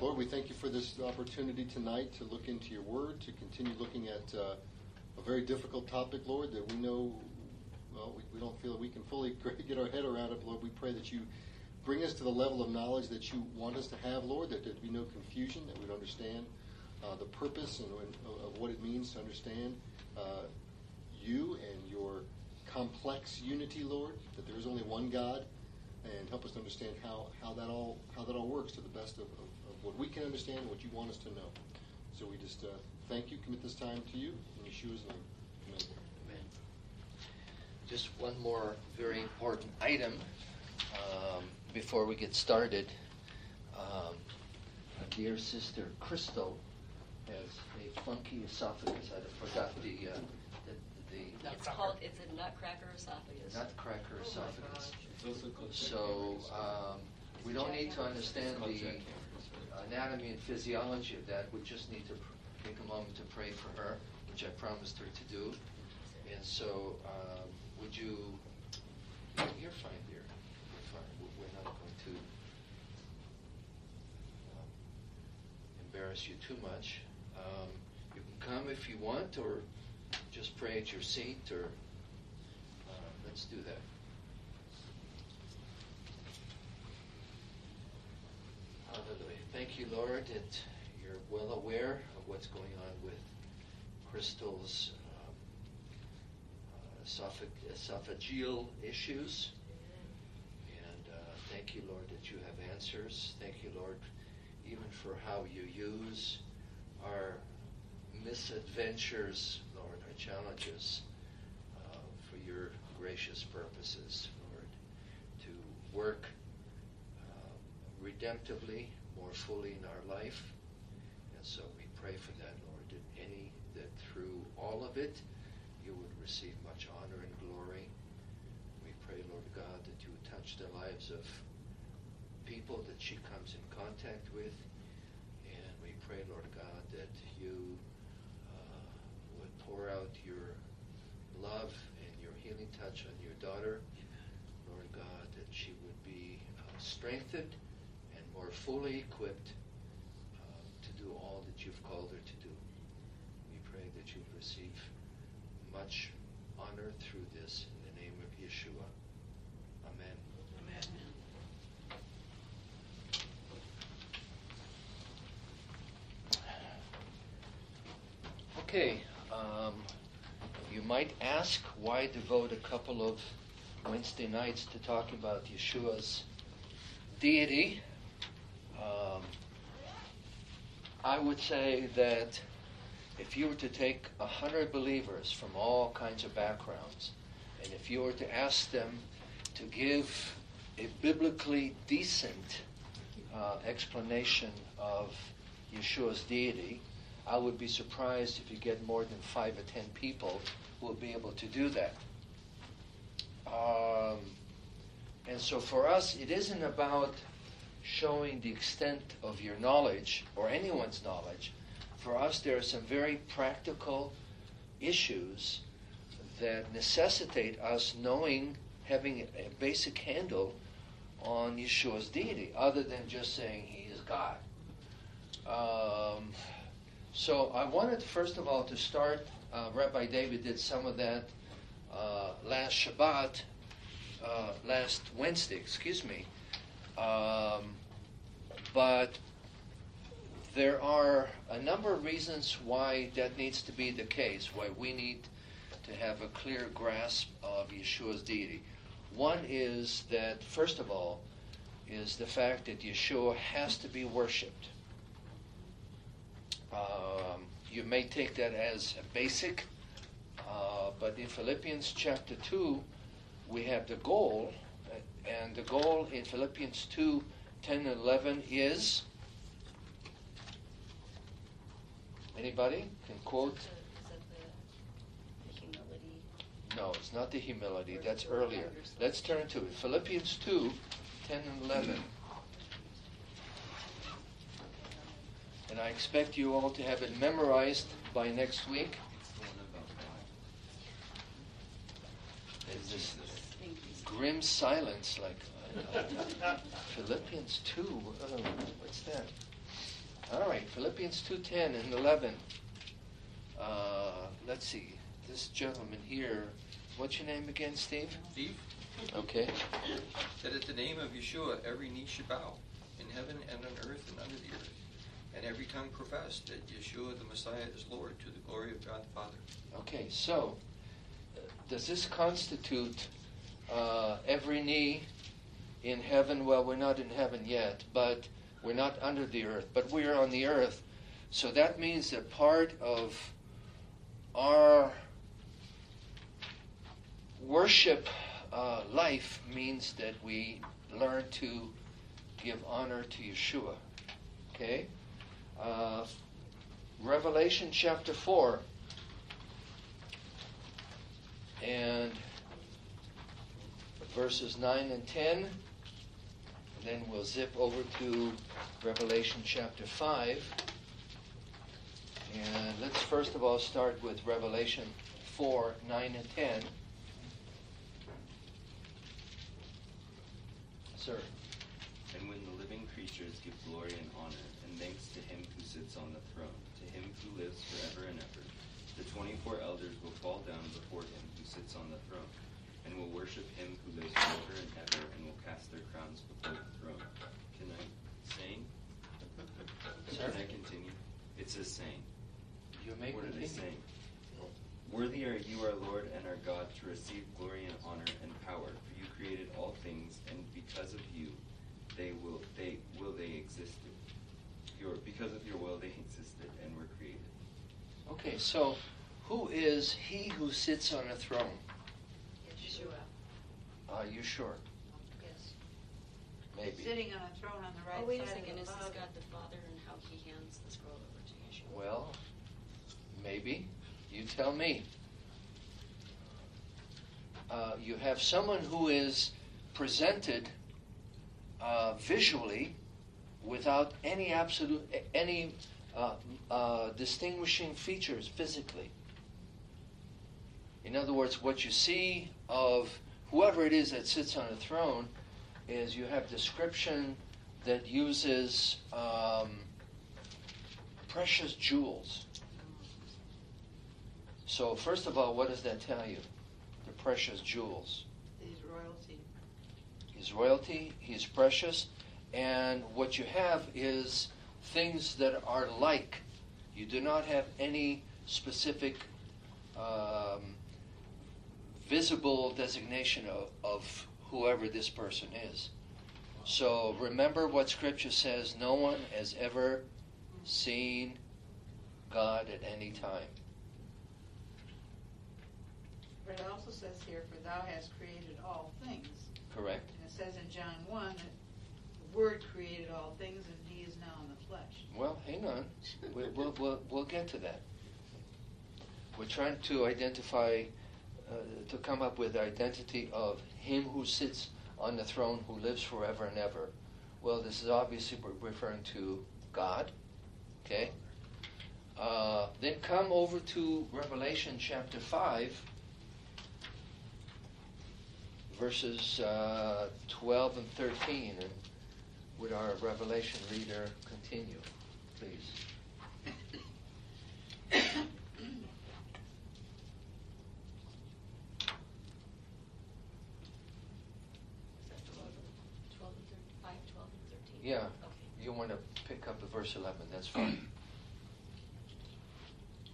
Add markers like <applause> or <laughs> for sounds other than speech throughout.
Lord, we thank you for this opportunity tonight to look into your word, to continue looking at uh, a very difficult topic, Lord, that we know, well, we, we don't feel that we can fully <laughs> get our head around it. Lord, we pray that you bring us to the level of knowledge that you want us to have, Lord, that there'd be no confusion, that we'd understand uh, the purpose and, and, of what it means to understand uh, you and your complex unity, Lord, that there is only one God, and help us to understand how, how that all how that all works to the best of, of what we can understand and what you want us to know. So we just uh, thank you, commit this time to you, in Yeshua's name. Amen. Amen. Just one more very important item um, before we get started. Um, our dear sister Crystal has a funky esophagus. I forgot the, uh, the, the It's called, it's a nutcracker esophagus. nutcracker esophagus. So um, we don't need to understand the anatomy and physiology of that. We just need to pr- take a moment to pray for her, which I promised her to do. And so, um, would you? You're fine, dear. You're fine. We- We're not going to um, embarrass you too much. Um, you can come if you want, or just pray at your seat, or uh, let's do that. Hallelujah. Thank you, Lord, that you're well aware of what's going on with Crystal's um, uh, esophag- esophageal issues. And uh, thank you, Lord, that you have answers. Thank you, Lord, even for how you use our misadventures, Lord, our challenges uh, for your gracious purposes, Lord, to work redemptively, more fully in our life. And so we pray for that, Lord, that any, that through all of it, you would receive much honor and glory. We pray, Lord God, that you would touch the lives of people that she comes in contact with. And we pray, Lord God, that you uh, would pour out your love and your healing touch on your daughter. Lord God, that she would be uh, strengthened more fully equipped uh, to do all that you've called her to do. We pray that you receive much honor through this in the name of Yeshua. Amen. Okay, um, you might ask why devote a couple of Wednesday nights to talk about Yeshua's deity. Um, I would say that if you were to take a hundred believers from all kinds of backgrounds, and if you were to ask them to give a biblically decent uh, explanation of Yeshua's deity, I would be surprised if you get more than five or ten people who will be able to do that. Um, and so for us, it isn't about showing the extent of your knowledge or anyone's knowledge. For us, there are some very practical issues that necessitate us knowing, having a basic handle on Yeshua's deity, other than just saying he is God. Um, so I wanted, first of all, to start. Uh, Rabbi David did some of that uh, last Shabbat, uh, last Wednesday, excuse me. Um, but there are a number of reasons why that needs to be the case, why we need to have a clear grasp of Yeshua's deity. One is that, first of all, is the fact that Yeshua has to be worshipped. Um, you may take that as a basic, uh, but in Philippians chapter 2, we have the goal, and the goal in Philippians 2 10 and 11 is. Anybody can quote? Is that the- the humility? No, it's not the humility. That's earlier. Let's turn to it. Philippians 2 10 and 11. And I expect you all to have it memorized by next week. There's this grim silence, like <laughs> Philippians 2. Uh, what's that? All right, Philippians 2:10 and 11. Uh, let's see. This gentleman here, what's your name again, Steve? Steve, Okay. that at the name of Yeshua every knee should bow, in heaven and on earth and under the earth, and every tongue profess that Yeshua the Messiah is Lord to the glory of God the Father. Okay, so uh, does this constitute uh, every knee in heaven? Well, we're not in heaven yet, but we're not under the earth, but we're on the earth. So that means that part of our worship uh, life means that we learn to give honor to Yeshua. Okay? Uh, Revelation chapter 4 and verses 9 and 10. Then we'll zip over to Revelation chapter 5. And let's first of all start with Revelation 4 9 and 10. Sir. And when the living creatures give glory and honor and thanks to him who sits on the throne, to him who lives forever and ever, the twenty-four elders will fall down before him who sits on the throne, and will worship him who lives forever and ever, and will cast their crowns before the throne. Can I sing? Sir? Can I continue? It says saying. You may What are they saying? Worthy are you, our Lord and our God, to receive glory and honor and power, for you created all things, and because of you, they will they will they existed. Your because of your will they existed and were created. Okay, so who is he who sits on a throne? Yeshua. Are you sure? Yes. Maybe. Sitting on a throne on the right Oh, wait a side second, of is this Father. God the Father and how he hands the scroll over to Yeshua? Well, maybe. You tell me. Uh, you have someone who is presented uh, visually without any absolute any uh, uh, distinguishing features physically. In other words, what you see of whoever it is that sits on a throne is you have description that uses um, precious jewels. So, first of all, what does that tell you? The precious jewels. He's royalty. He's royalty, he's precious, and what you have is things that are like. You do not have any specific um, visible designation of, of whoever this person is. So remember what Scripture says no one has ever seen God at any time. But it also says here, for thou hast created all things. Correct? And it says in John one, that the Word created all things and he is now in the flesh. Well, hang on. We, we'll, we'll, we'll get to that. We're trying to identify, to come up with the identity of him who sits on the throne, who lives forever and ever. Well, this is obviously referring to God. Okay? Uh, then come over to Revelation chapter 5, verses uh, 12 and 13. And would our Revelation reader continue, please? <coughs> Is that 12, 12 and 13, 5, 12 and 13? Yeah. Okay. You want to pick up at verse 11, that's fine. <clears throat>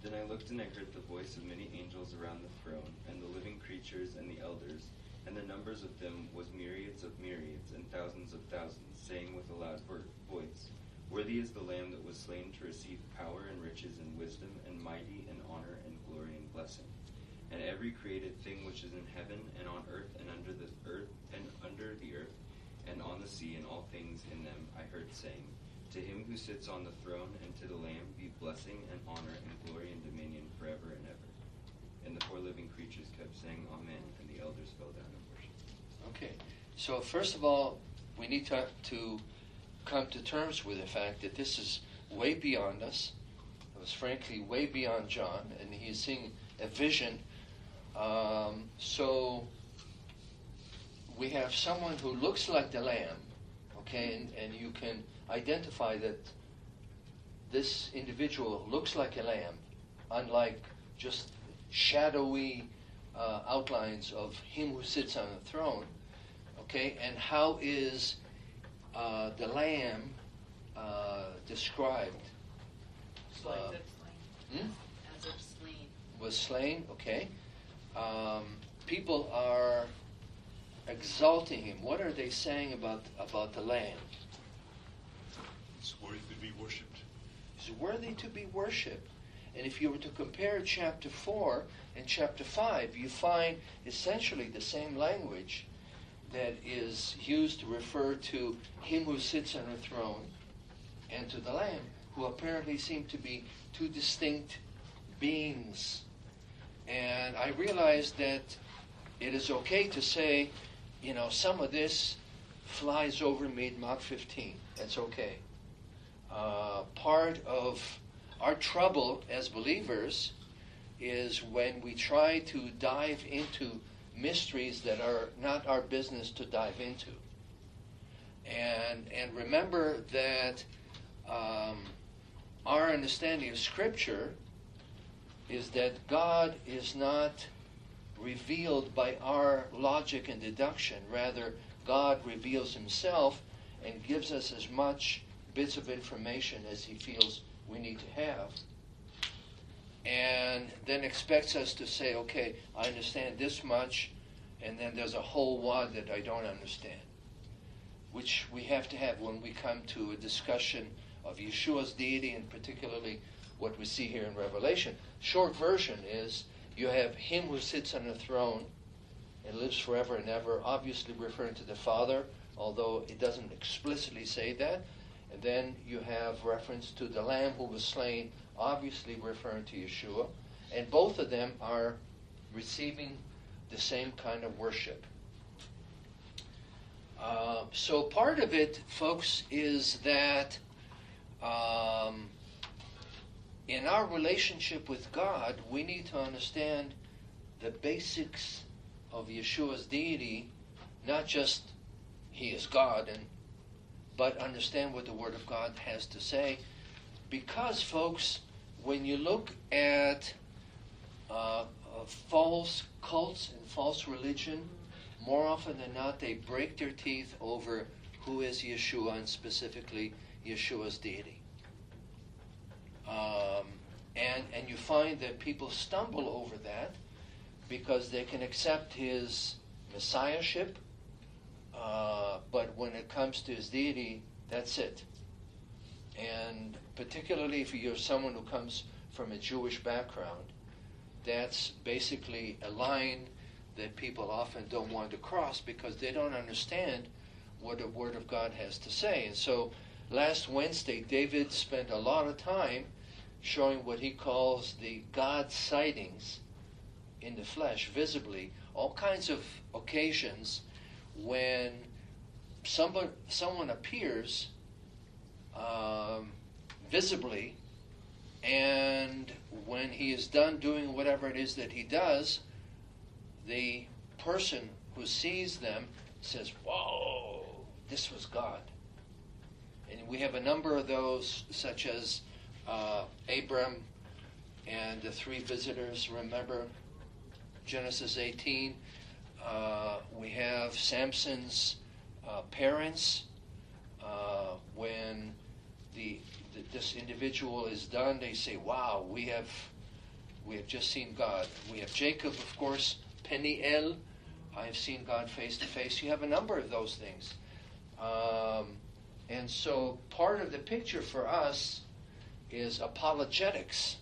Then I looked and I heard the voice of many angels around the throne, and the living creatures and the elders, and the numbers of them was myriads of myriads and thousands of thousands, saying with a loud voice, Worthy is the Lamb that was slain to receive power and riches and wisdom and mighty and honor and glory and blessing. And every created thing which is in heaven and on earth and under the earth and under the earth and on the sea and all things in them I heard saying, To him who sits on the throne and to the Lamb be blessing and honor and glory and dominion forever and ever. And the four living creatures kept saying Amen, and the elders fell down and worshipped. Okay. So, first of all, we need to, to come to terms with the fact that this is way beyond us. It was frankly way beyond John, and he's seeing a vision. Um, so, we have someone who looks like the Lamb, okay, and, and you can identify that this individual looks like a lamb, unlike just shadowy uh, outlines of him who sits on the throne. Okay, and how is uh, the lamb uh, described? Uh, Hmm? As if slain. was slain. Okay, um, people are exalting him. What are they saying about about the lamb? It's worthy to be worshipped. He's worthy to be worshipped. And if you were to compare chapter 4 and chapter 5, you find essentially the same language that is used to refer to him who sits on the throne and to the Lamb, who apparently seem to be two distinct beings. And I realized that it is okay to say, you know, some of this flies over at Mach 15. That's okay. Uh, part of our trouble as believers is when we try to dive into mysteries that are not our business to dive into. And and remember that um, our understanding of Scripture is that God is not revealed by our logic and deduction. Rather, God reveals Himself and gives us as much bits of information as He feels we need to have. And then expects us to say, okay, I understand this much, and then there's a whole wad that I don't understand. Which we have to have when we come to a discussion of Yeshua's deity, and particularly what we see here in Revelation. Short version is you have Him who sits on the throne and lives forever and ever, obviously referring to the Father, although it doesn't explicitly say that. And then you have reference to the Lamb who was slain, obviously referring to Yeshua. And both of them are receiving the same kind of worship. Uh, so part of it, folks, is that um, in our relationship with God, we need to understand the basics of Yeshua's deity, not just He is God, and but understand what the Word of God has to say. Because, folks, when you look at uh, uh, false cults and false religion, more often than not, they break their teeth over who is Yeshua and specifically Yeshua's deity. Um, and, and you find that people stumble over that because they can accept his messiahship, uh, but when it comes to his deity, that's it. And particularly if you're someone who comes from a Jewish background, that's basically a line that people often don't want to cross because they don't understand what the Word of God has to say. And so last Wednesday, David spent a lot of time showing what he calls the God sightings in the flesh, visibly, all kinds of occasions when somebody, someone appears um, visibly, and when he is done doing whatever it is that he does, the person who sees them says, Whoa, this was God. And we have a number of those, such as uh, Abram and the three visitors. Remember Genesis 18? Uh, we have Samson's uh, parents uh, when the, the, this individual is done. They say, "Wow, we have we have just seen God." We have Jacob, of course, Peniel. I have seen God face to face. You have a number of those things, um, and so part of the picture for us is apologetics.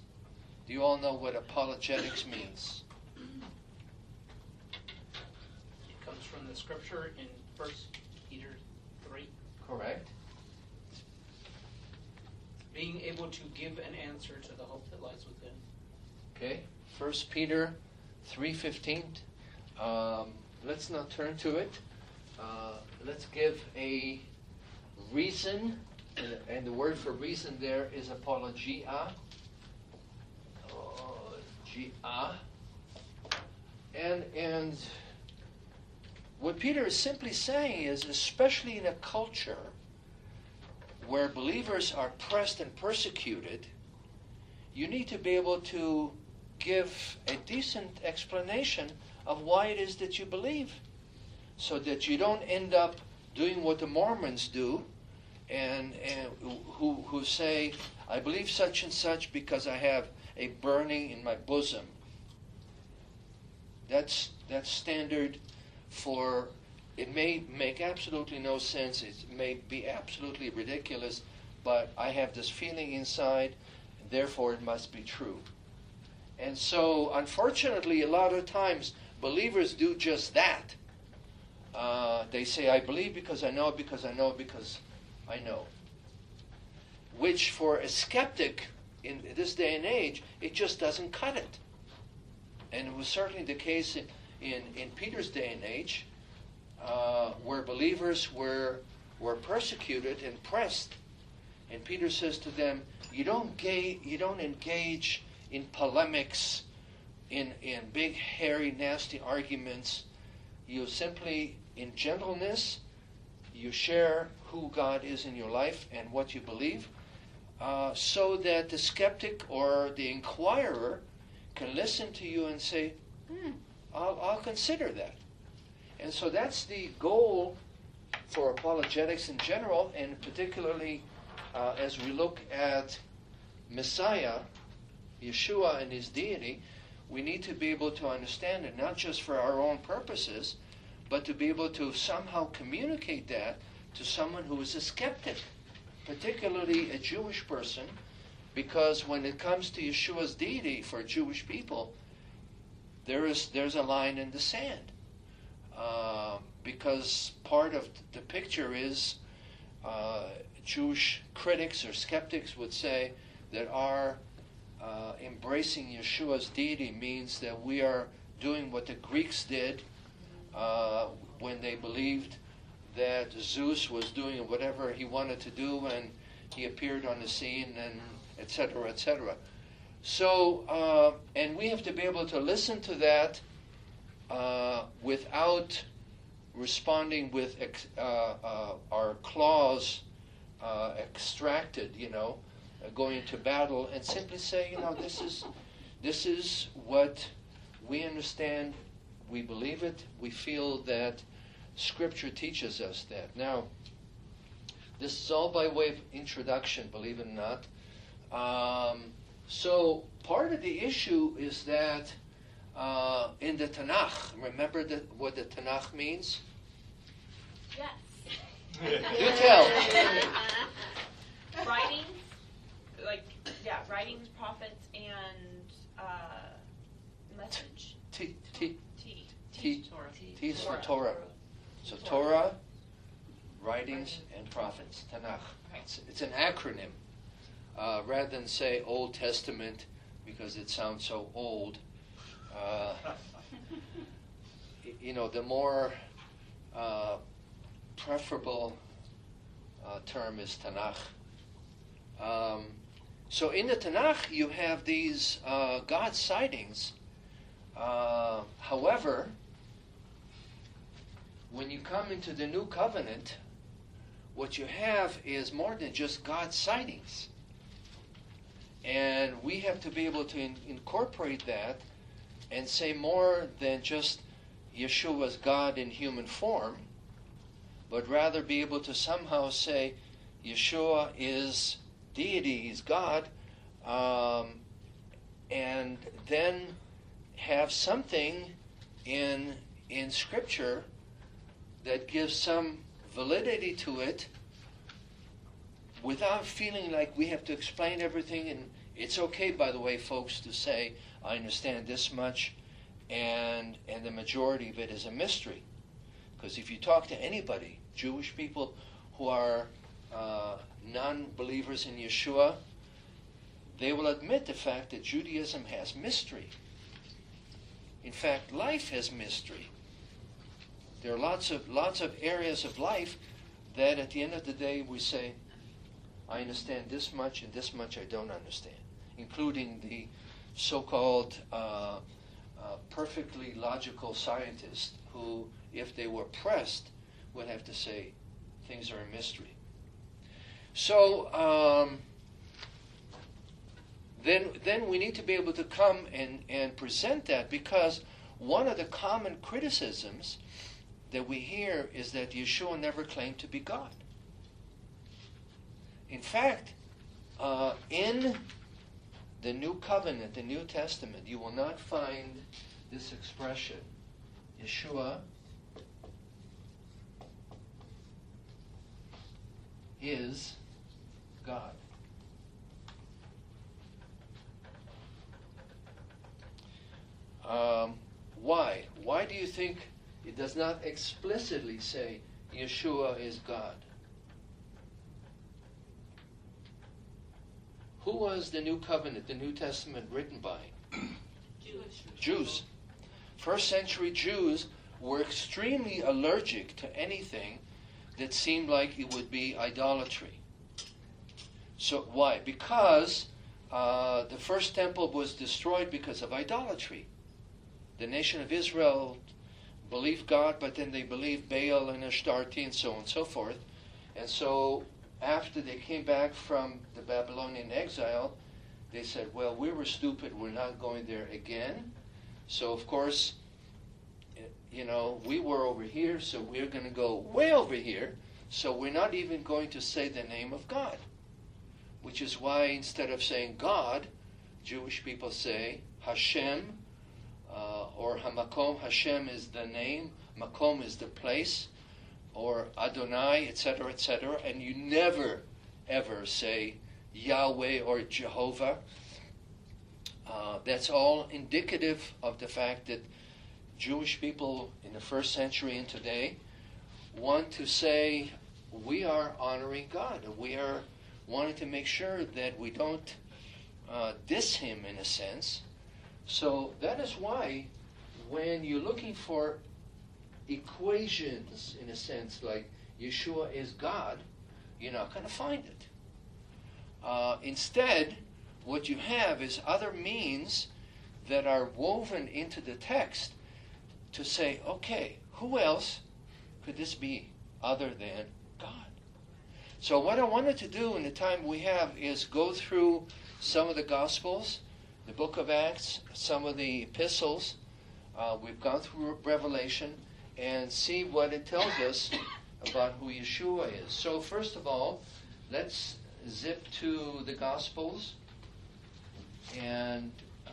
Do you all know what apologetics <coughs> means? It comes from the scripture in First Peter three, Correct. being able to give an answer to the hope that lies within. Okay. First Peter three fifteen. Um, let's not turn to it. Uh, let's give a reason, and, and the word for reason there is apologia. Apologia. And and what Peter is simply saying is, especially in a culture where believers are pressed and persecuted, you need to be able to give a decent explanation of why it is that you believe so that you don't end up doing what the Mormons do and, and who, who say, I believe such and such because I have a burning in my bosom. That's, that's standard for, it may make absolutely no sense, it may be absolutely ridiculous, but I have this feeling inside, therefore it must be true. And so, unfortunately, a lot of times believers do just that. Uh, they say, I believe because I know, because I know, because I know. Which, for a skeptic in this day and age, it just doesn't cut it. And it was certainly the case in, in, in Peter's day and age, uh, where believers were, were persecuted and pressed. And Peter says to them, you don't, ga- you don't engage in polemics, in, in big, hairy, nasty arguments. You simply, in gentleness, you share who God is in your life and what you believe, uh, so that the skeptic or the inquirer can listen to you and say, hmm, I'll, I'll consider that. And so that's the goal for apologetics in general, and particularly uh, as we look at Messiah, Yeshua, and his deity, we need to be able to understand it, not just for our own purposes, but to be able to somehow communicate that to someone who is a skeptic, particularly a Jewish person, because when it comes to Yeshua's deity for Jewish people, there is there's a line in the sand. Uh, because part of the picture is uh, Jewish critics or skeptics would say that our uh, embracing Yeshua's deity means that we are doing what the Greeks did uh, when they believed that Zeus was doing whatever he wanted to do and he appeared on the scene and etc. etc. So, uh, and we have to be able to listen to that uh, without responding with ex- uh, uh our claws uh, extracted, you know, going into battle, and simply say, you know, this is this is what we understand, we believe it, we feel that Scripture teaches us that. Now, this is all by way of introduction, believe it or not. Um, so part of the issue is that uh, in the Tanakh, remember the, what the Tanakh means? Yes. You tell. writings, like yeah, writings, prophets, and uh, message. T, T, T. T, Torah. T for Torah. So Torah, writings, and prophets, Tanakh. It's, it's an acronym. Uh, rather than say Old Testament because it sounds so old, uh, <laughs> you know, the more uh, preferable uh, term is Tanakh. Um, so in the Tanakh, you have these uh, God sightings. Uh, however, when you come into the new covenant, what you have is more than just God sightings. And we have to be able to in- incorporate that and say more than just Yeshua's God in human form, but rather be able to somehow say Yeshua is deity, he's God, um, and then have something in in Scripture that gives some validity to it without feeling like we have to explain everything. And it's okay, by the way, folks, to say, I understand this much, and, and the majority of it is a mystery. Because if you talk to anybody, Jewish people who are uh, non believers in Yeshua, they will admit the fact that Judaism has mystery. In fact, life has mystery. There are lots of lots of areas of life that at the end of the day we say, I understand this much and this much I don't understand, including the so-called uh, uh, perfectly logical scientists who, if they were pressed, would have to say things are a mystery. So um, then, then we need to be able to come and, and present that because one of the common criticisms that we hear is that Yeshua never claimed to be God. In fact, uh, in the New Covenant, the New Testament, you will not find this expression, Yeshua is God. Um, why? Why do you think it does not explicitly say Yeshua is God? Who was the New Covenant, the New Testament written by? Jewish. Jews. First century Jews were extremely allergic to anything that seemed like it would be idolatry. So, why? Because uh, the first temple was destroyed because of idolatry. The nation of Israel believed God, but then they believed Baal and Ashtarte and so on and so forth. And so, after they came back from the Babylonian exile, they said, Well, we were stupid, we're not going there again. So, of course, you know, we were over here, so we're going to go way over here. So, we're not even going to say the name of God. Which is why instead of saying God, Jewish people say Hashem uh, or Hamakom. Hashem is the name, Makom is the place, or Adonai, etc., etc. And you never, ever say Yahweh or Jehovah. Uh, that's all indicative of the fact that Jewish people in the first century and today want to say we are honoring God. We are wanting to make sure that we don't uh, diss Him in a sense. So that is why when you're looking for equations, in a sense, like Yeshua is God, you're not going to find it. Uh, instead, what you have is other means that are woven into the text to say, okay, who else could this be other than God? So, what I wanted to do in the time we have is go through some of the Gospels, the book of Acts, some of the epistles. Uh, we've gone through Revelation and see what it tells us about who Yeshua is. So, first of all, let's zip to the Gospels and. Uh,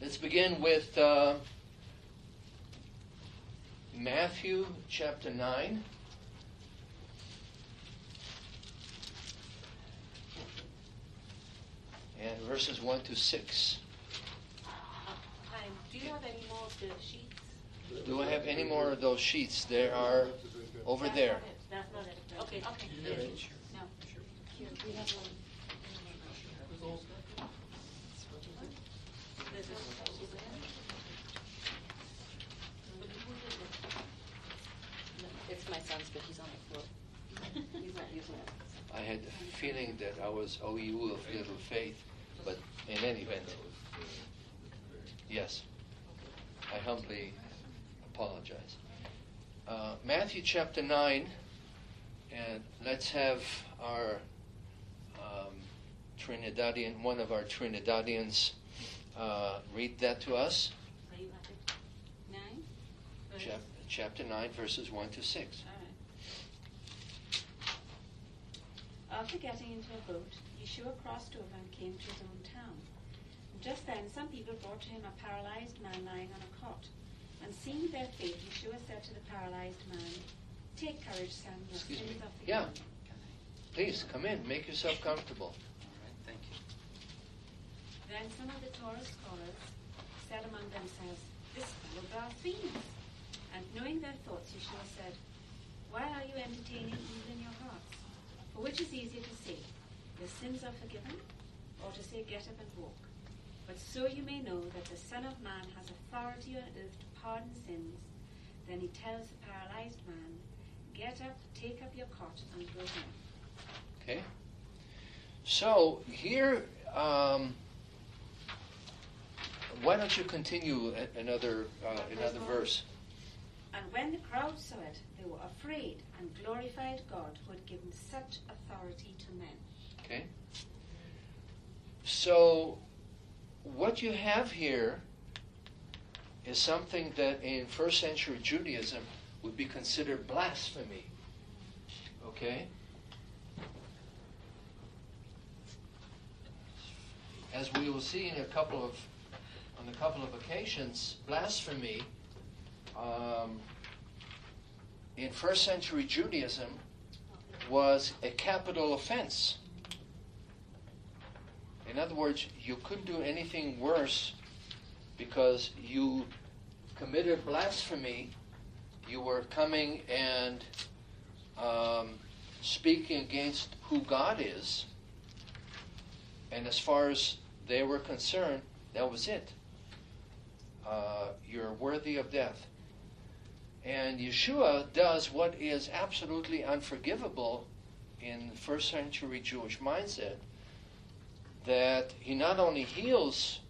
let's begin with uh, Matthew chapter 9. And verses 1 to 6. Hi, do you have any more of the sheets? Do I have any more of those sheets? There are over That's there. not it. That's not it. Okay, okay. No. Here, we have one. This is- is it? It's my son's, but he's on the floor. <laughs> He's not using it. I had the feeling that I was OU of little faith, but in any event, yes, I humbly apologize. Uh, Matthew chapter 9, and let's have our um, Trinidadian, one of our Trinidadians, uh, read that to us. So you have it. Nine? Chap- chapter 9, verses 1 to 6. All right. After getting into a boat, Yeshua crossed over and came to his own town. Just then, some people brought to him a paralyzed man lying on a cot. And seeing their faith, Yeshua said to the paralyzed man, Take courage, son, your Excuse sins me. are Yeah. forgiven. Please come in, make yourself comfortable. All right, thank you. Then some of the Torah scholars said among themselves, This fellow blasphemes. And knowing their thoughts, Yeshua said, Why are you entertaining evil in your hearts? For which is easier to say, Your sins are forgiven, or to say, Get up and walk? But so you may know that the Son of Man has authority on earth to pardon sins. Then he tells the paralyzed man, Get up, take up your cot, and go home. Okay? So here, um, why don't you continue another uh, another verse? And when the crowd saw it, they were afraid and glorified God who had given such authority to men. Okay? So, what you have here is something that in first century Judaism would be considered blasphemy. Okay? As we will see in a couple of on a couple of occasions, blasphemy um, in first century Judaism was a capital offense. In other words, you couldn't do anything worse because you committed blasphemy. You were coming and um, speaking against who God is. And as far as they were concerned, that was it. Uh, you're worthy of death. And Yeshua does what is absolutely unforgivable in first century Jewish mindset that he not only heals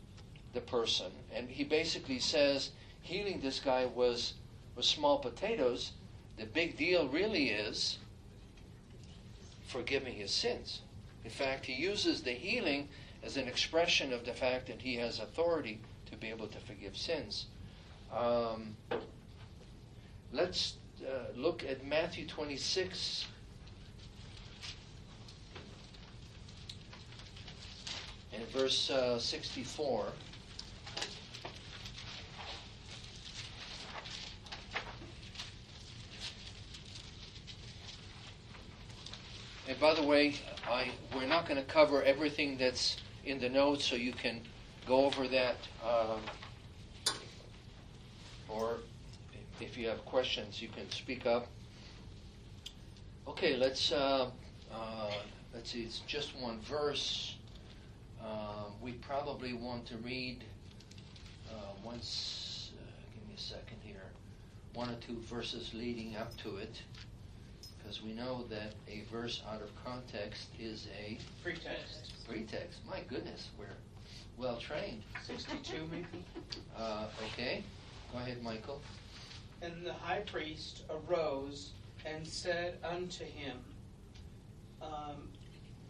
the person, and he basically says healing this guy was, was small potatoes, the big deal really is forgiving his sins. In fact, he uses the healing as an expression of the fact that he has authority to be able to forgive sins. Um, let's uh, look at Matthew 26. And verse uh, 64. And by the way, I, we're not going to cover everything that's in the notes, so you can go over that. Um, or if you have questions, you can speak up. Okay, let's uh, uh, let's see. It's just one verse. Uh, we probably want to read uh, once. Uh, give me a second here. One or two verses leading up to it, because we know that a verse out of context is a Pretext. pretext. My goodness, we're well trained. 62 maybe? <laughs> Uh, okay, go ahead, Michael. And the high priest arose and said unto him, um,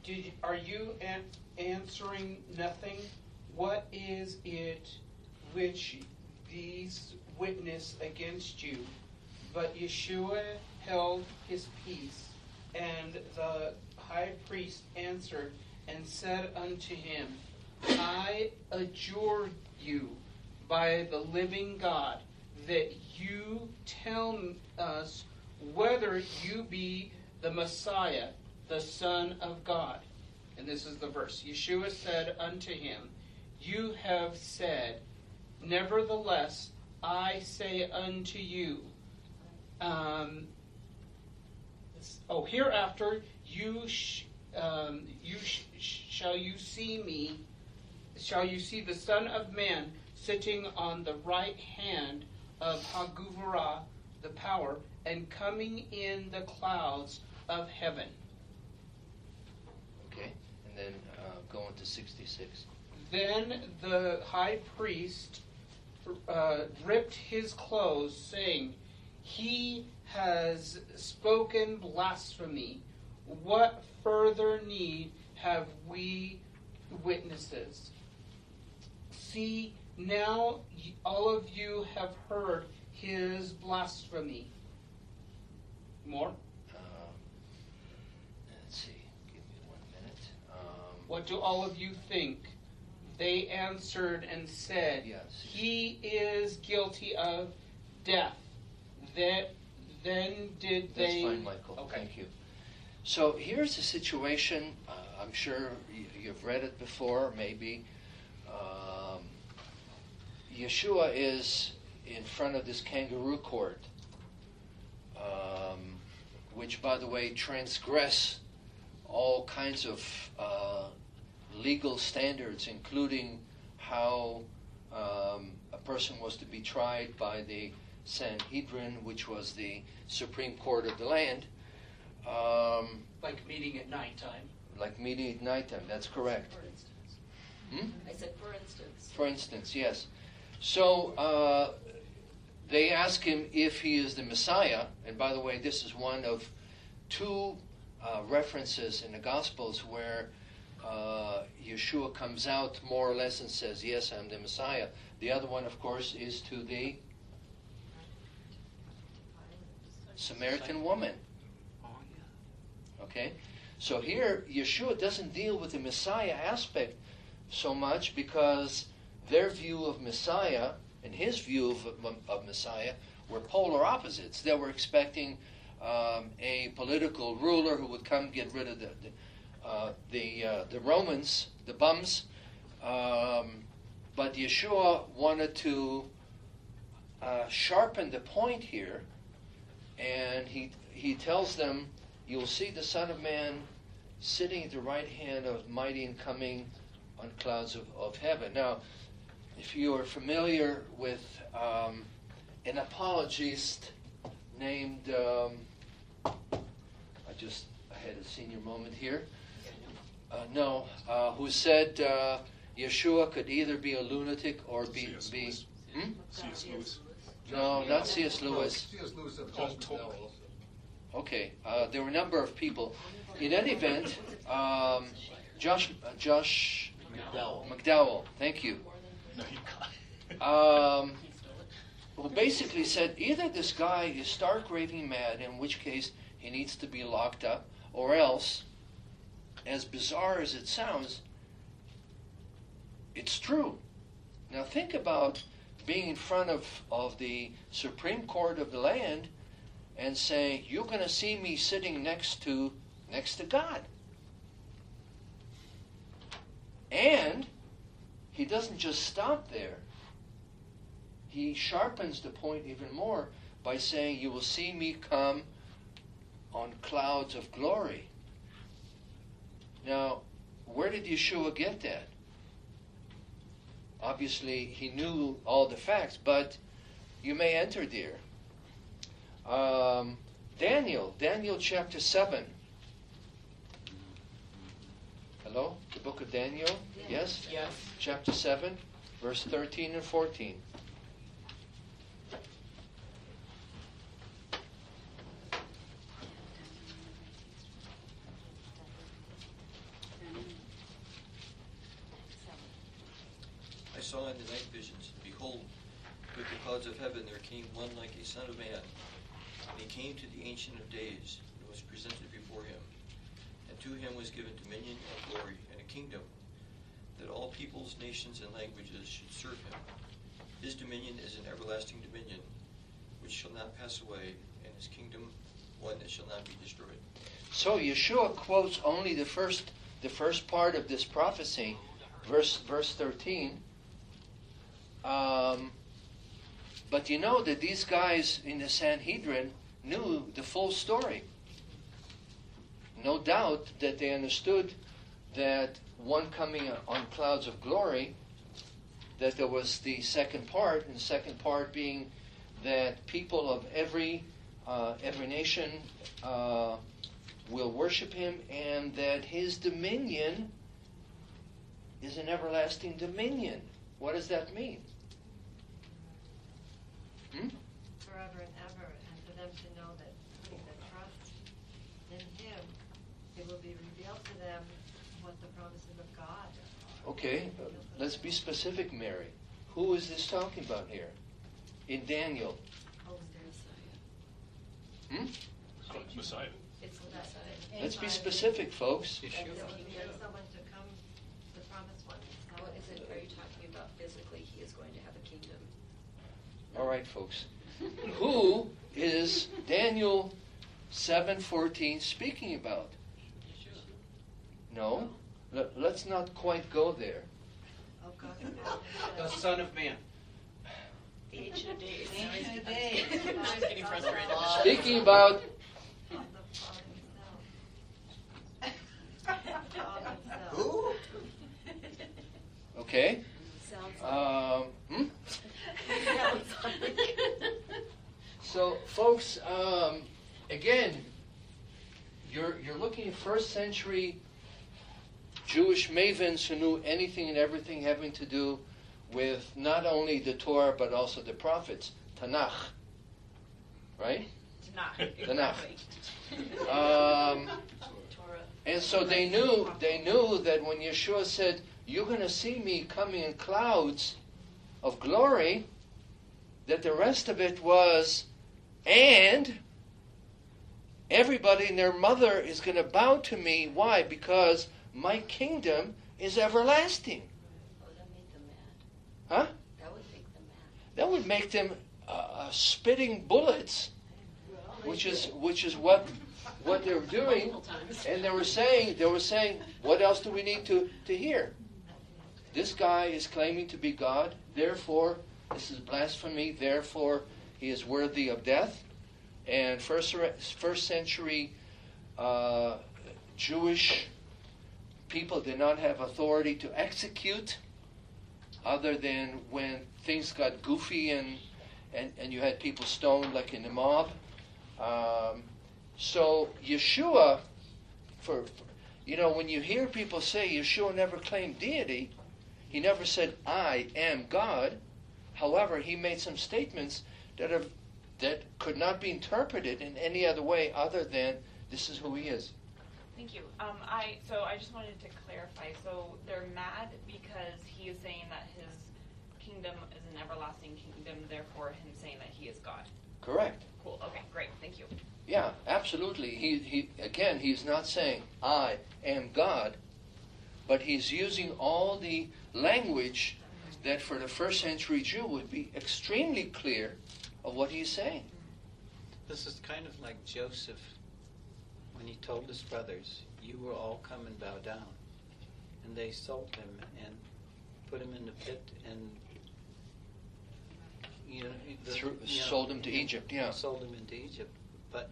did, Are you an- answering nothing? What is it which these witness against you? But Yeshua held his peace, and the high priest answered and said unto him, I adjure you by the living God that you tell us whether you be the Messiah, the Son of God. And this is the verse. Yeshua said unto him, You have said, Nevertheless, I say unto you, um, oh, hereafter you sh- um, you sh- shall you see me, shall you see the Son of Man sitting on the right hand of Haguvara, the power, and coming in the clouds of heaven. Then uh, to 66. Then the high priest uh, ripped his clothes, saying, He has spoken blasphemy. What further need have we witnesses? See, now all of you have heard his blasphemy. More? Um, let's see, give me one minute. Um, What do all of you think? They answered and said, Yes. He is guilty of death. That then did That's they. fine, Michael. Okay. Thank you. So here's the situation. Uh, I'm sure you've read it before, maybe. Um, Yeshua is in front of this kangaroo court, um, which, by the way, transgress all kinds of uh, legal standards, including how um, a person was to be tried by the Sanhedrin, which was the supreme court of the land, um, Like meeting at nighttime. like meeting at nighttime. That's correct. For instance. Hmm? I said, for instance. For instance, yes. So uh, they ask him if he is the Messiah. And by the way, this is one of two uh, references in the Gospels where uh, Yeshua comes out more or less and says, Yes, I'm the Messiah. The other one, of course, is to the Samaritan woman. Okay? So here, Yeshua doesn't deal with the Messiah aspect so much because their view of Messiah and his view of, of Messiah were polar opposites. They were expecting um, a political ruler who would come get rid of the the, the, uh, the Romans, the bums. Um, but Yeshua wanted to uh, sharpen the point here, and he he tells them, "You will see the Son of Man sitting at the right hand of Mighty and coming on clouds of, of heaven." Now, if you are familiar with um, an apologist named, um, I just I had a senior moment here. Uh, no, uh, who said uh, Yeshua could either be a lunatic or be C.S. be. Hmm? C.S. Lewis. No, not C.S. Lewis. C.S. Lewis of Paul Tolkien. Okay, uh, there were a number of people. In any event, um, Josh uh, Josh McDowell. McDowell, thank you. No, um, who basically said either this guy is stark raving mad, in which case he needs to be locked up, or else, as bizarre as it sounds, it's true. Now think about being in front of, of the Supreme Court of the land and saying, You're gonna see me sitting next to next to God. And he doesn't just stop there he sharpens the point even more by saying, You will see me come on clouds of glory. Now, where did Yeshua get that? Obviously, he knew all the facts, but you may enter there. Um, Daniel, Daniel chapter 7. Hello? The book of Daniel? Yes? Yes. Chapter 7, verse 13 and 14. I saw in the night visions, and behold, with the clouds of heaven there came a son of man. And he came to the Ancient of Days, and was presented before him. And to him was given dominion and glory, and a kingdom, that all peoples, nations, and languages should serve him. His dominion is an everlasting dominion, which shall not pass away, and his kingdom one that shall not be destroyed. So Yeshua quotes only the first the first part of this prophecy, verse verse thirteen. Um, but you know that these guys in the Sanhedrin knew the full story. No doubt that they understood that one coming on clouds of glory, that there was the second part, and the second part being that people of every uh, every nation uh, will worship him, and that his dominion is an everlasting dominion. What does that mean? Hmm? forever and ever, and for them to know that putting their trust in Him, it will be revealed to them what the promises of God are. Okay, uh, let's be specific, Mary. Who is this talking about here? In Daniel. Oh, there's, Hmm? Messiah. it's the Messiah. Let's be specific, folks. And there will someone to come, the promised one. Well, is it, are you talking about physically, he is going to have a kingdom? All right, folks. Who is Daniel 7:14 speaking about? No. Let, let's not quite go there. Oh, The Son of Man. The Ancient of Days. Ancient of Days. <laughs> She's getting frustrated. Speaking about The Father himself. Father himself. Who? okay. Um, hmm? <laughs> <laughs> So, folks, um, again, you're you're looking at first century Jewish mavens who knew anything and everything having to do with not only the Torah but also the prophets. Tanakh. Right? Tanakh. Tanakh. Um, and so they knew they knew that when Yeshua said, "You're going to see me coming in clouds of glory," that the rest of it was, and everybody and their mother is going to bow to me. Why? Because my kingdom is everlasting. That made them mad. Huh? That would make them mad. That would make them uh, uh, spitting bullets, which is which is what what they're doing. And they were saying, they were saying, what else do we need to, to hear? This guy is claiming to be God, therefore, this is blasphemy, therefore, he is worthy of death. And first, first century uh, Jewish people did not have authority to execute other than when things got goofy and, and, and you had people stoned like in the mob. Um, so Yeshua, for you know, when you hear people say Yeshua never claimed deity, he never said I am God. However, he made some statements that have that could not be interpreted in any other way other than this is who he is. Thank you. Um, I so I just wanted to clarify. So they're mad because he is saying that his kingdom is an everlasting kingdom. Therefore, him saying that he is God. Correct. Cool. Okay. Great. Thank you. Yeah, absolutely. He, he again, he's not saying I am God, but he's using all the language that for the first century Jew would be extremely clear of what he's saying. This is kind of like Joseph when he told his brothers, You will all come and bow down. And they sold him and put him in the pit and you know, the, Threw- you know, sold him to Egypt, yeah. Sold him into Egypt. But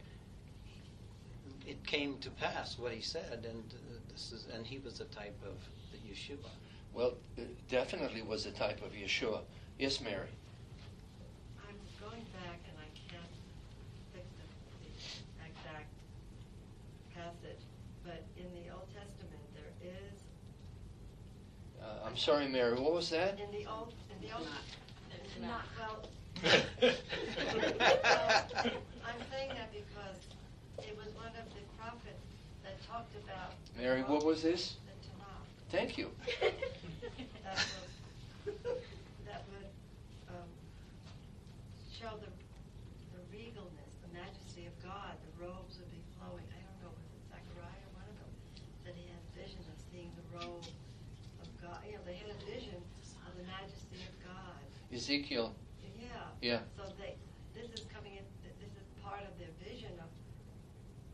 it came to pass what he said, and uh, this is, and he was a type of the Yeshua. Well, it definitely was a type of Yeshua. Yes, Mary. I'm going back and I can't fix the, the exact passage, but in the Old Testament, there is, Uh, I'm sorry, Mary. What was that? in the Old, in the Old. Not. Well, <laughs> well, I'm saying that because it was one of the prophets that talked about. Mary, what was this? Thank you. <laughs> That was, that would, um, show the, the regalness, the majesty of God, the robes would be flowing. I don't know, was it Zechariah, one of them, said he had a vision of seeing the robe of God, you know, they had a vision of the majesty of God. Ezekiel. Yeah. Yeah. So they, this is coming in, this is part of their vision of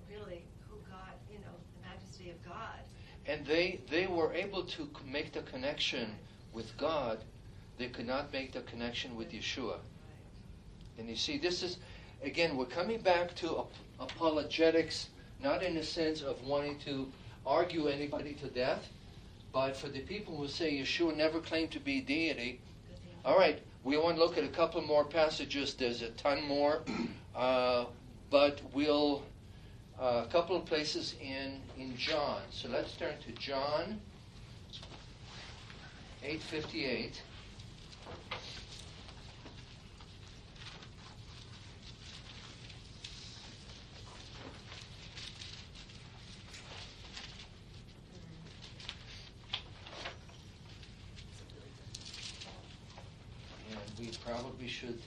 really who God, you know, the majesty of God. And they, they were able to make the connection with God. They could not make the connection with Yeshua. And you see, this is, again, we're coming back to ap- apologetics, not in the sense of wanting to argue anybody to death, but for the people who say Yeshua never claimed to be deity. All right, we want to look at a couple more passages. There's a ton more, <clears throat> uh, but we'll a couple of places in in John. So let's turn to John 8:58. And we probably should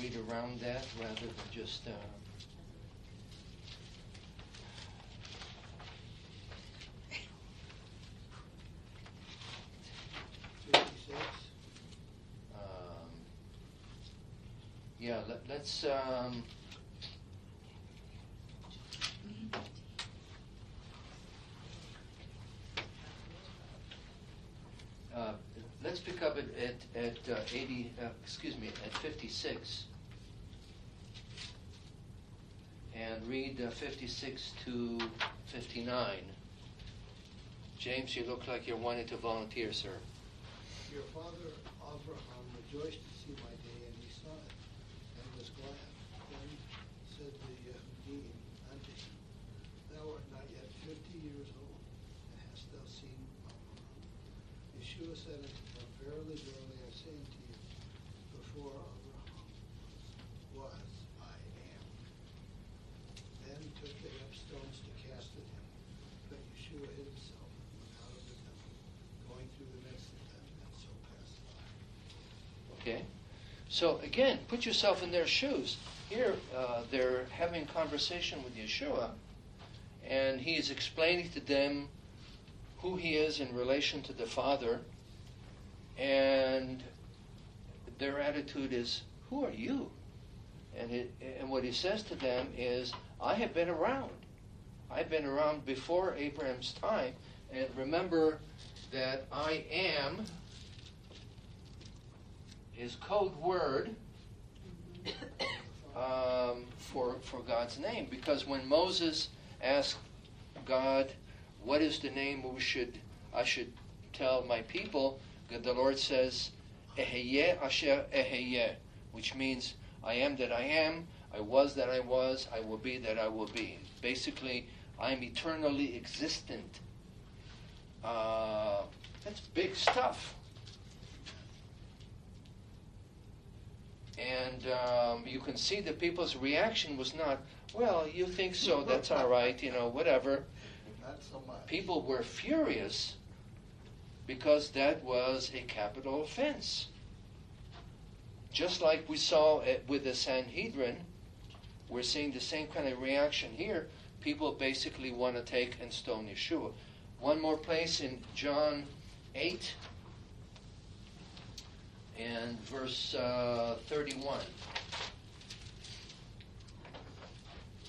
read around that rather than just. Uh, um, yeah, let, let's. Um, uh, let's pick up at at, at uh, 80. Uh, excuse me, at 56, and read uh, 56 to 59. James, you look like you're wanting to volunteer, sir. Your father Abraham rejoiced to see my day, and he saw it, and was glad. Then said the Yehudim unto him, Thou art not yet fifty years old, and hast thou seen Abraham? Yeshua said unto him, Verily, verily, I say unto you, before Abraham So again, put yourself in their shoes. Here, uh, they're having a conversation with Yeshua, and he is explaining to them who he is in relation to the Father, and their attitude is, "Who are you?" And it, and what he says to them is, "I have been around. I've been around before Abraham's time, and remember that I am." Is code word <coughs> um, for for God's name because when Moses asked God, "What is the name we should I should tell my people?" the Lord says, "Eheye asher eheye," which means I am that I am, I was that I was, I will be that I will be. Basically, I am eternally existent. Uh, that's big stuff. And um, you can see that people's reaction was not, well, you think so, that's all right, you know, whatever. Not so much. People were furious because that was a capital offense. Just like we saw it with the Sanhedrin, we're seeing the same kind of reaction here. People basically want to take and stone Yeshua. One more place in John 8 and verse uh, 31.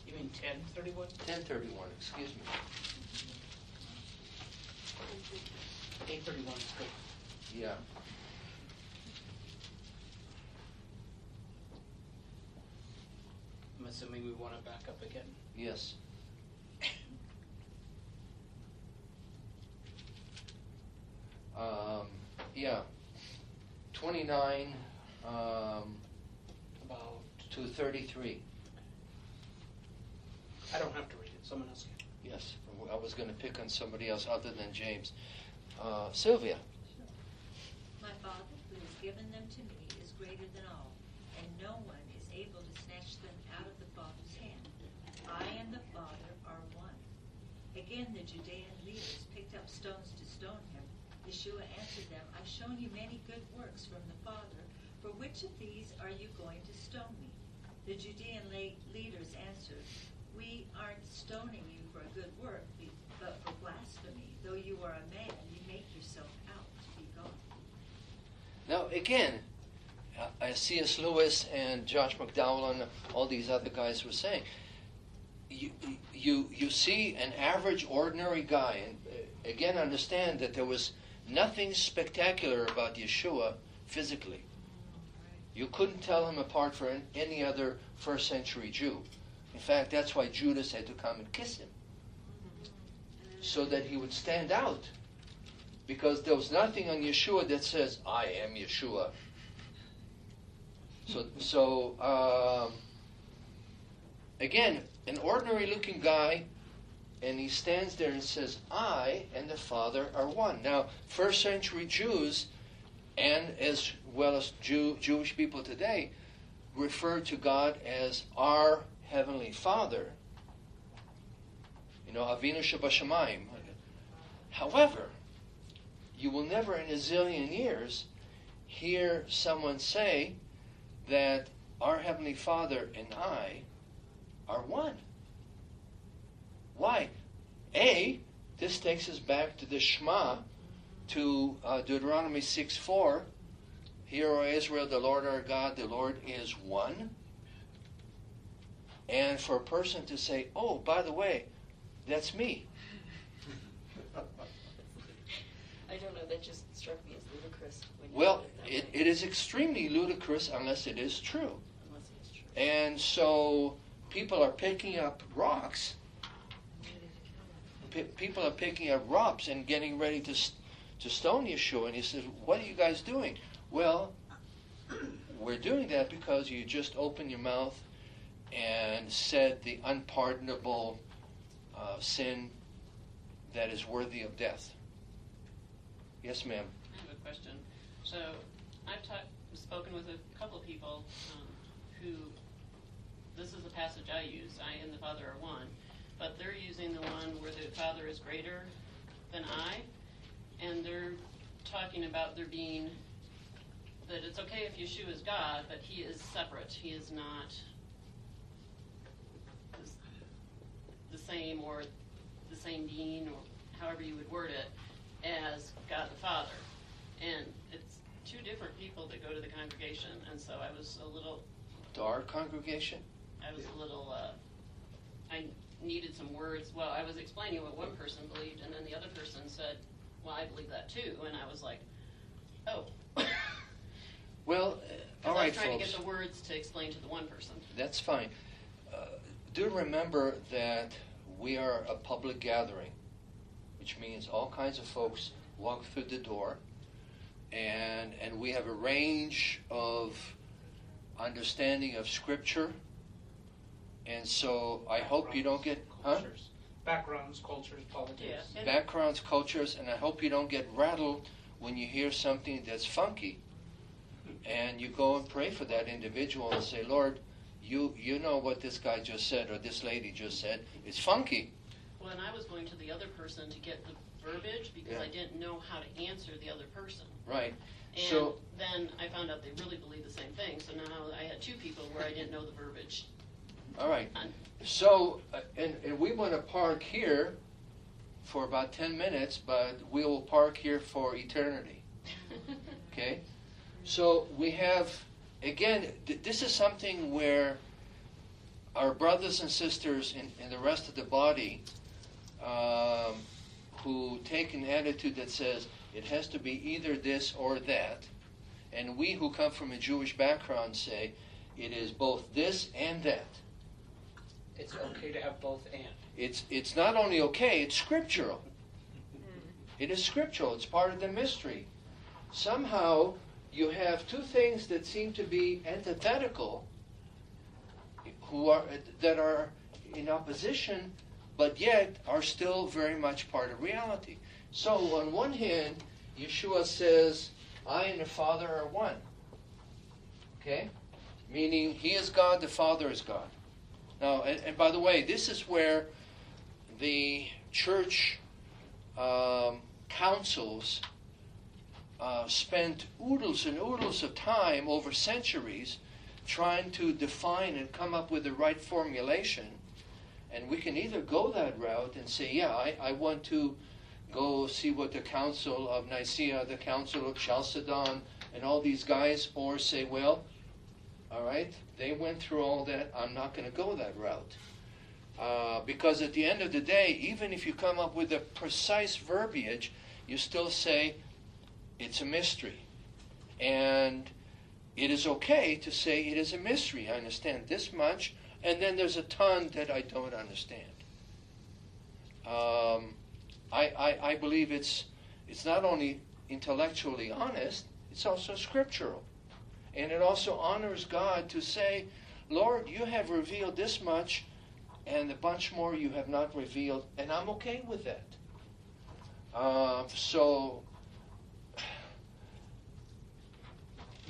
You mean ten thirty-one? 1031, excuse me. Eight thirty-one is good. Yeah. I'm assuming we want to back up again. Yes. <coughs> Um, yeah. 29 um, About, to 33. I don't have to read it, someone else can. Yes. I was going to pick on somebody else other than James. Uh, Sylvia. My Father, who has given them to me, is greater than all, and no one is able to snatch them out of the Father's hand. I and the Father are one. Again, the Judean leaders picked up stones to stone him. Yeshua answered them, I've shown you many good works from the Father. For which of these are you going to stone me? The Judean leaders answered, We aren't stoning you for a good work, but for blasphemy. Though you are a man, you make yourself out to be God. Now, again, uh, as C.S. Lewis and Josh McDowell and all these other guys were saying, you, you, you see an average, ordinary guy, and uh, again, understand that there was nothing spectacular about Yeshua physically. You couldn't tell him apart from any other first century Jew. In fact, that's why Judas had to come and kiss him, so that he would stand out. Because there was nothing on Yeshua that says, I am Yeshua. So, so um, again, an ordinary looking guy, and he stands there and says, I and the Father are one. Now, first century Jews, and as well as Jew, Jewish people today, refer to God as our Heavenly Father. You know, Avinu Shebashamayim. However, you will never in a zillion years hear someone say that our Heavenly Father and I are one. Why? A, this takes us back to the Shema, to uh, Deuteronomy 6 4. Hear, O Israel, the Lord our God, the Lord is one. And for a person to say, oh, by the way, that's me. I don't know, that just struck me as ludicrous. When Well, that it, it is extremely ludicrous unless it is true. Unless it is true. And so people are picking up rocks. People are picking up rocks and getting ready to to stone Yeshua. And he says, "What are you guys doing?" Well, we're doing that because you just opened your mouth and said the unpardonable uh, sin that is worthy of death. Yes, ma'am. I have a question. So I've talked, spoken with a couple of people um, who, this is a passage I use, I and the Father are one, but they're using the one where the Father is greater than I, and they're talking about there being that it's okay if Yeshua is God, but he is separate. He is not the, same or the same being or however you would word it as God the Father. And it's two different people that go to the congregation, and so I was a little, our congregation? I was a little, uh, I needed some words. Well, I was explaining what one person believed, and then the other person said, "Well, I believe that too," and I was like, "Oh." <laughs> Well, uh, all I right, was trying to get the words to explain to the one person. That's fine. Uh, do remember that we are a public gathering, which means all kinds of folks walk through the door, and and we have a range of understanding of Scripture, and so I hope you don't get huh? Backgrounds, cultures, politics. Yeah. backgrounds, cultures, and I hope you don't get rattled when you hear something that's funky. And you go and pray for that individual and say, Lord, you you know what this guy just said or this lady just said. It's funky. Well, and I was going to the other person to get the verbiage because Yeah. I didn't know how to answer the other person. Right. And So- then I found out they really believe the same thing. So now I had two people where I didn't know the verbiage. All right. So, uh, and, and we want to park here for about 10 minutes, but we will park here for eternity. <laughs> Okay? So we have, again, th- this is something where our brothers and sisters in, in the rest of the body um, who take an attitude that says it has to be either this or that, and we who come from a Jewish background say it is both this and that. It's okay to have both and. It's it's not only okay, it's scriptural. Hmm. It is scriptural. It's part of the mystery. Somehow you have two things that seem to be antithetical, who are that are in opposition, but yet are still very much part of reality. So on one hand, Yeshua says, "I and the Father are one." Okay, meaning He is God, the Father is God. Now, and, and by the way, this is where the church um, councils uh, spent oodles and oodles of time over centuries trying to define and come up with the right formulation. And we can either go that route and say, yeah, I, I want to go see what the Council of Nicaea, the Council of Chalcedon, and all these guys, or say, well, all right, they went through all that. I'm not going to go that route. Uh, because at the end of the day, even if you come up with a precise verbiage, you still say it's a mystery. And it is okay to say it is a mystery. I understand this much, and then there's a ton that I don't understand. Um, I, I, I believe it's, it's not only intellectually honest, it's also scriptural. And it also honors God to say, Lord, you have revealed this much, and a bunch more you have not revealed, and I'm okay with that. Uh, so,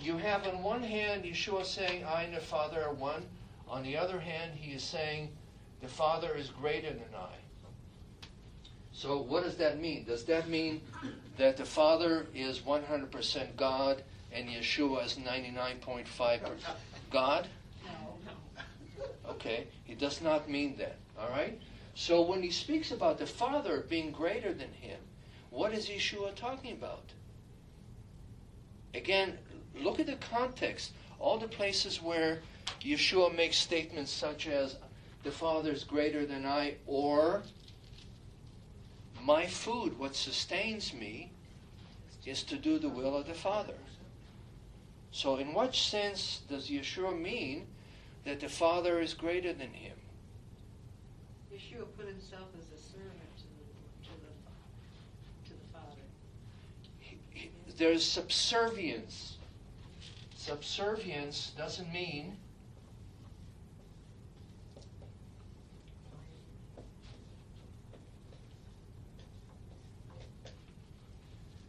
you have on one hand Yeshua saying, I and the Father are one. On the other hand, he is saying, the Father is greater than I. So, what does that mean? Does that mean that the Father is 100% God and Yeshua is 99.5% God? Okay, he does not mean that. All right? So when he speaks about the Father being greater than him, what is Yeshua talking about? Again, look at the context. All the places where Yeshua makes statements such as, the Father is greater than I, or my food, what sustains me, is to do the will of the Father. So, in what sense does Yeshua mean that the Father is greater than him? Yeshua put himself as a servant to the, to the, to the Father. He- There's subservience. Subservience doesn't mean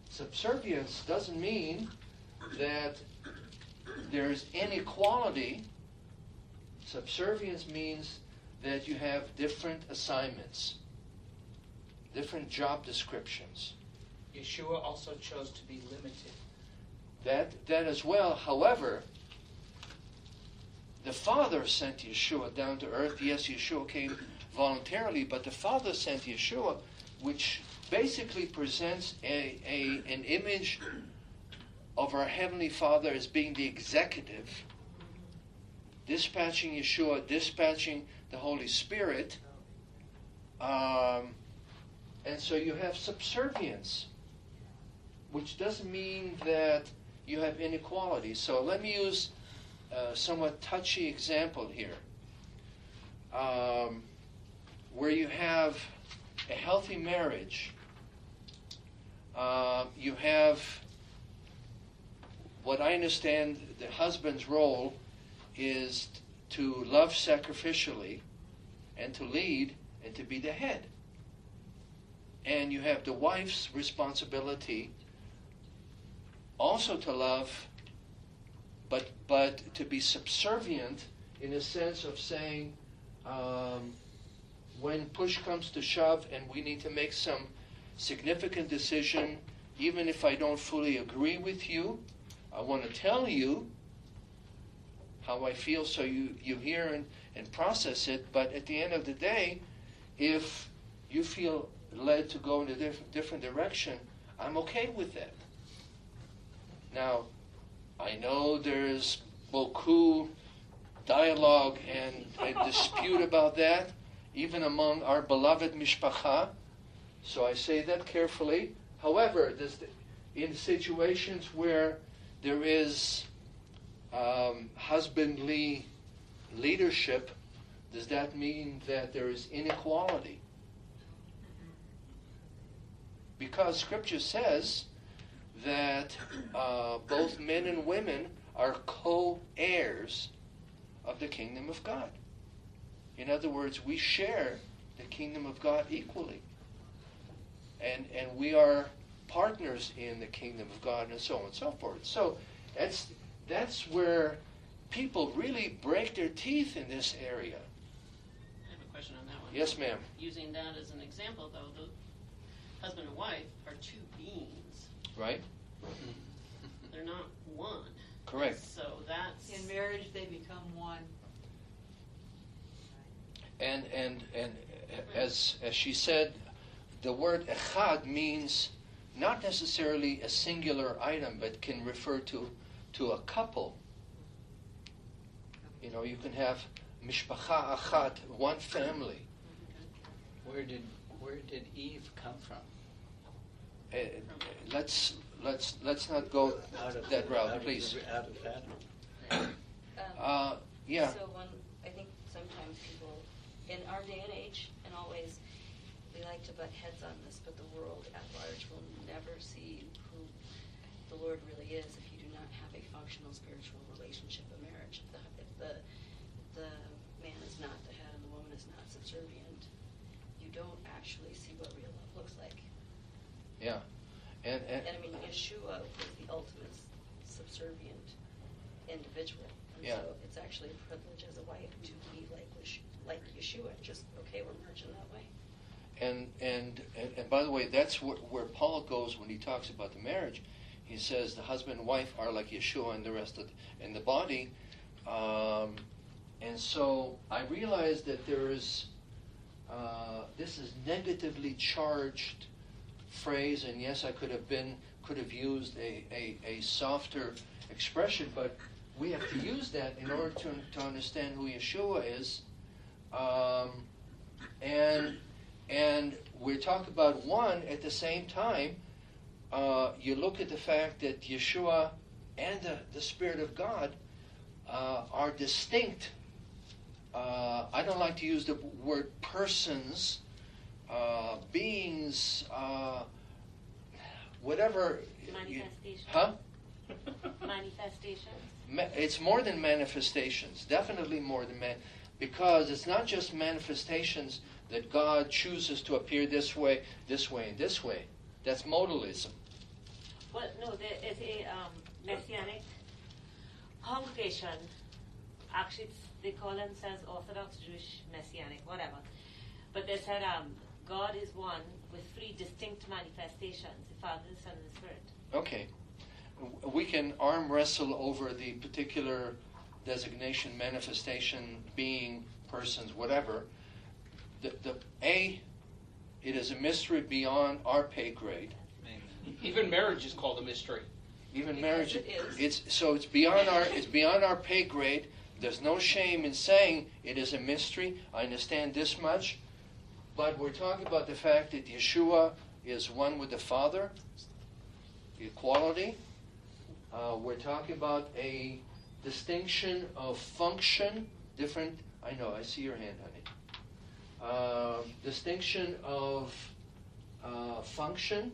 subservience doesn't mean that there's inequality. Subservience means that you have different assignments, different job descriptions. Yeshua also chose to be limited. that that as well. However, the Father sent Yeshua down to earth. Yes, Yeshua came voluntarily, but the Father sent Yeshua, which basically presents a, a an image of our Heavenly Father as being the executive, dispatching Yeshua, dispatching the Holy Spirit. Um, and so you have subservience, which doesn't mean that you have inequality. So let me use a somewhat touchy example here. Um, where you have a healthy marriage, uh, you have what I understand the husband's role is to love sacrificially and to lead and to be the head. And you have the wife's responsibility also to love, but but to be subservient in a sense of saying, um, when push comes to shove and we need to make some significant decision, even if I don't fully agree with you, I want to tell you how I feel so you, you hear and, and process it. But at the end of the day, if you feel led to go in a diff- different direction, I'm okay with that. Now, I know there's beaucoup dialogue and a dispute about that, even among our beloved mishpacha. So I say that carefully. However, in situations where there is um, husbandly leadership, does that mean that there is inequality? Because Scripture says that uh, both men and women are co heirs of the kingdom of God. In other words, we share the kingdom of God equally. And, and we are partners in the kingdom of God and so on and so forth. So that's, that's where people really break their teeth in this area. I have a question on that one. Yes, ma'am. Using that as an example, though, the husband and wife are two beings. Right? <laughs> They're not one. Correct. So that's In marriage, they become one. And and and as as she said, the word echad means not necessarily a singular item, but can refer to to a couple. You know, you can have mishpacha achat, one family. Where did where did Eve come from? Uh, let's let's let's not go Out of that route, out please. Of, out of Adam. Um, Uh, yeah. So one, I think sometimes people, in our day and age, and always, we like to butt heads on this, but the world at large will never see who the Lord really is if you do not have a functional spiritual relationship of marriage. If the, if the, the man is not the head and the woman is not subservient, you don't actually see what real love looks like. Yeah. And, and, And I mean, Yeshua was the ultimate subservient individual. And Yeah. so it's actually a privilege as a wife to be like, like Yeshua, just, okay, we're merging that way. And, and, and, and by the way, that's where, where Paul goes when he talks about the marriage. He says the husband and wife are like Yeshua and the rest of the, and the body. Um, and so I realize that there is, uh, this is negatively charged phrase, and yes, I could have been, could have used a, a, a softer expression, but we have to use that in order to, to understand who Yeshua is. Um, and and we talk about one at the same time. Uh, you look at the fact that Yeshua and the, the Spirit of God uh, are distinct. Uh, I don't like to use the word persons, uh, beings, uh, whatever. you- Manifestation. huh? Manifestations. Ma- it's more than manifestations, definitely more than man, because it's not just manifestations that God chooses to appear this way, this way, and this way. That's modalism. Well, no, there is a um, messianic congregation. Actually, they call themselves Orthodox Jewish Messianic, whatever. But they said um, God is one with three distinct manifestations: the Father, the Son, and the Spirit. Okay. we can arm wrestle over the particular designation, manifestation, being, persons, whatever. The, the A, it is a mystery beyond our pay grade. Even marriage is called a mystery. Even Because marriage, it is. it's so it's beyond our it's beyond our pay grade. There's no shame in saying it is a mystery. I understand this much, but we're talking about the fact that Yeshua is one with the Father, equality. Uh, we're talking about a distinction of function, different. I know. I see your hand, honey. Uh, distinction of uh, function,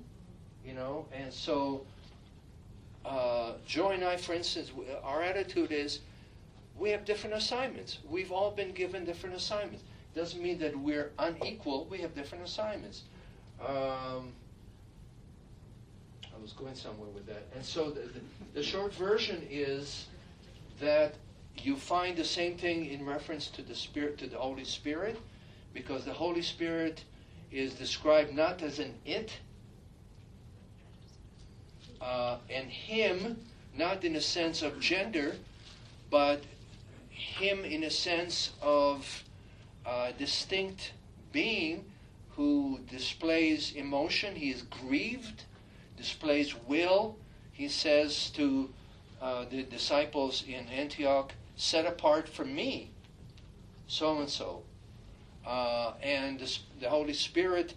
you know, and so uh, Joe and I, for instance, our attitude is we have different assignments. We've all been given different assignments. Doesn't mean that we're unequal. We have different assignments. Um, I was going somewhere with that. And so the, the, the short version is that you find the same thing in reference to the Spirit, to the Holy Spirit, because the Holy Spirit is described not as an it, uh, and him, not in a sense of gender, but him in a sense of uh, distinct being who displays emotion. He is grieved, displays will. He says to uh, the disciples in Antioch, set apart for me, so and so. Uh, and the, the Holy Spirit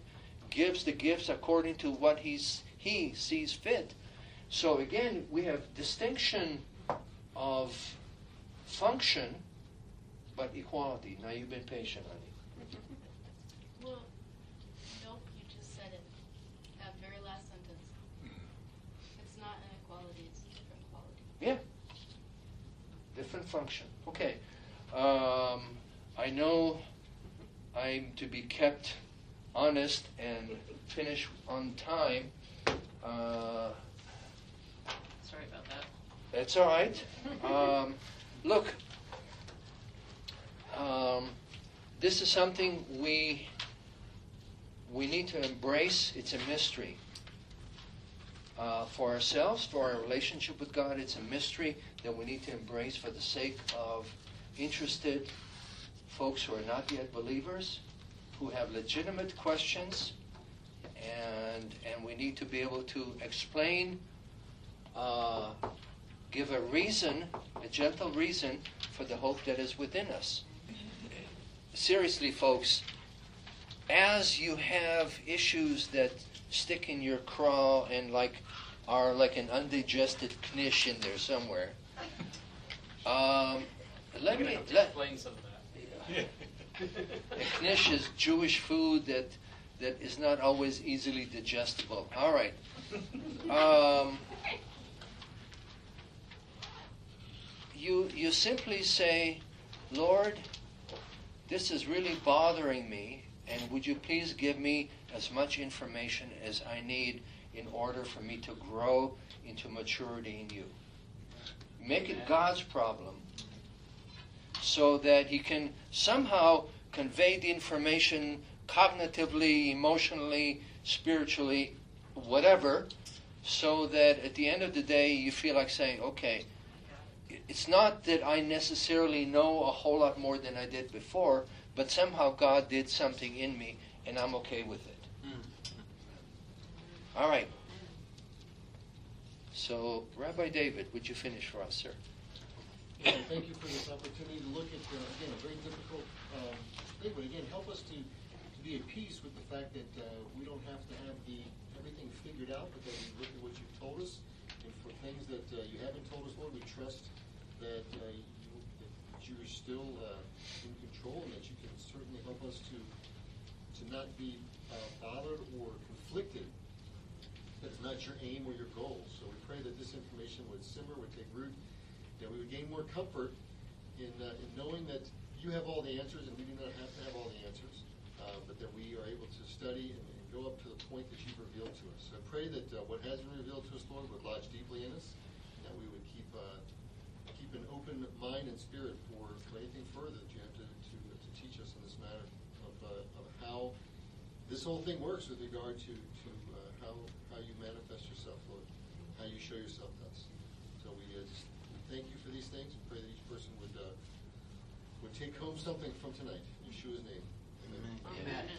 gives the gifts according to what he's, he sees fit. So again, we have distinction of function, but equality. Now you've been patient, honey. <laughs> Well, nope, you just said it. That very last sentence. It's not inequality, it's different quality. Yeah. Different function. Okay. Um, I know I'm to be kept honest and finish on time. Uh, Sorry about that. That's all right. Um, look, um, this is something we we need to embrace. It's a mystery uh, for ourselves, for our relationship with God. It's a mystery that we need to embrace for the sake of interested folks who are not yet believers, who have legitimate questions, and and we need to be able to explain. Uh, give a reason, a gentle reason for the hope that is within us. Seriously, folks, as you have issues that stick in your craw and like are like an undigested knish in there somewhere, um, let me let. explain some of that. A knish is Jewish food that that is not always easily digestible. All right. Um, you you simply say, Lord, this is really bothering me, and would you please give me as much information as I need in order for me to grow into maturity in you? Make it God's problem so that He can somehow convey the information cognitively, emotionally, spiritually, whatever, so that at the end of the day you feel like saying, okay, it's not that I necessarily know a whole lot more than I did before, but somehow God did something in me and I'm okay with it. Hmm. All right. So, Rabbi David, would you finish for us, sir? Thank you for this opportunity to look at, uh, again, a very difficult um, thing, but again, help us to, to be at peace with the fact that uh, we don't have to have the everything figured out, but that we look at what you've told us, and for things that uh, you haven't told us, Lord, we trust that, uh, you, that you're still uh, in control, and that you can certainly help us to to not be uh, bothered or conflicted. That's not your aim or your goal. So we pray that this information would simmer, would take root, that we would gain more comfort in, uh, in knowing that you have all the answers and we do not have to have all the answers, uh, but that we are able to study and, and go up to the point that you've revealed to us. So I pray that uh, what has been revealed to us, Lord, would lodge deeply in us, and that we would keep uh, keep an open mind and spirit for, for anything further that you have to, to, to teach us in this matter of, uh, of how this whole thing works with regard to, to uh, how, how you manifest yourself, Lord, how you show yourself to us. So we just thank you for these things and pray that each person would uh, would take home something from tonight. In Yeshua's name. Amen. Amen.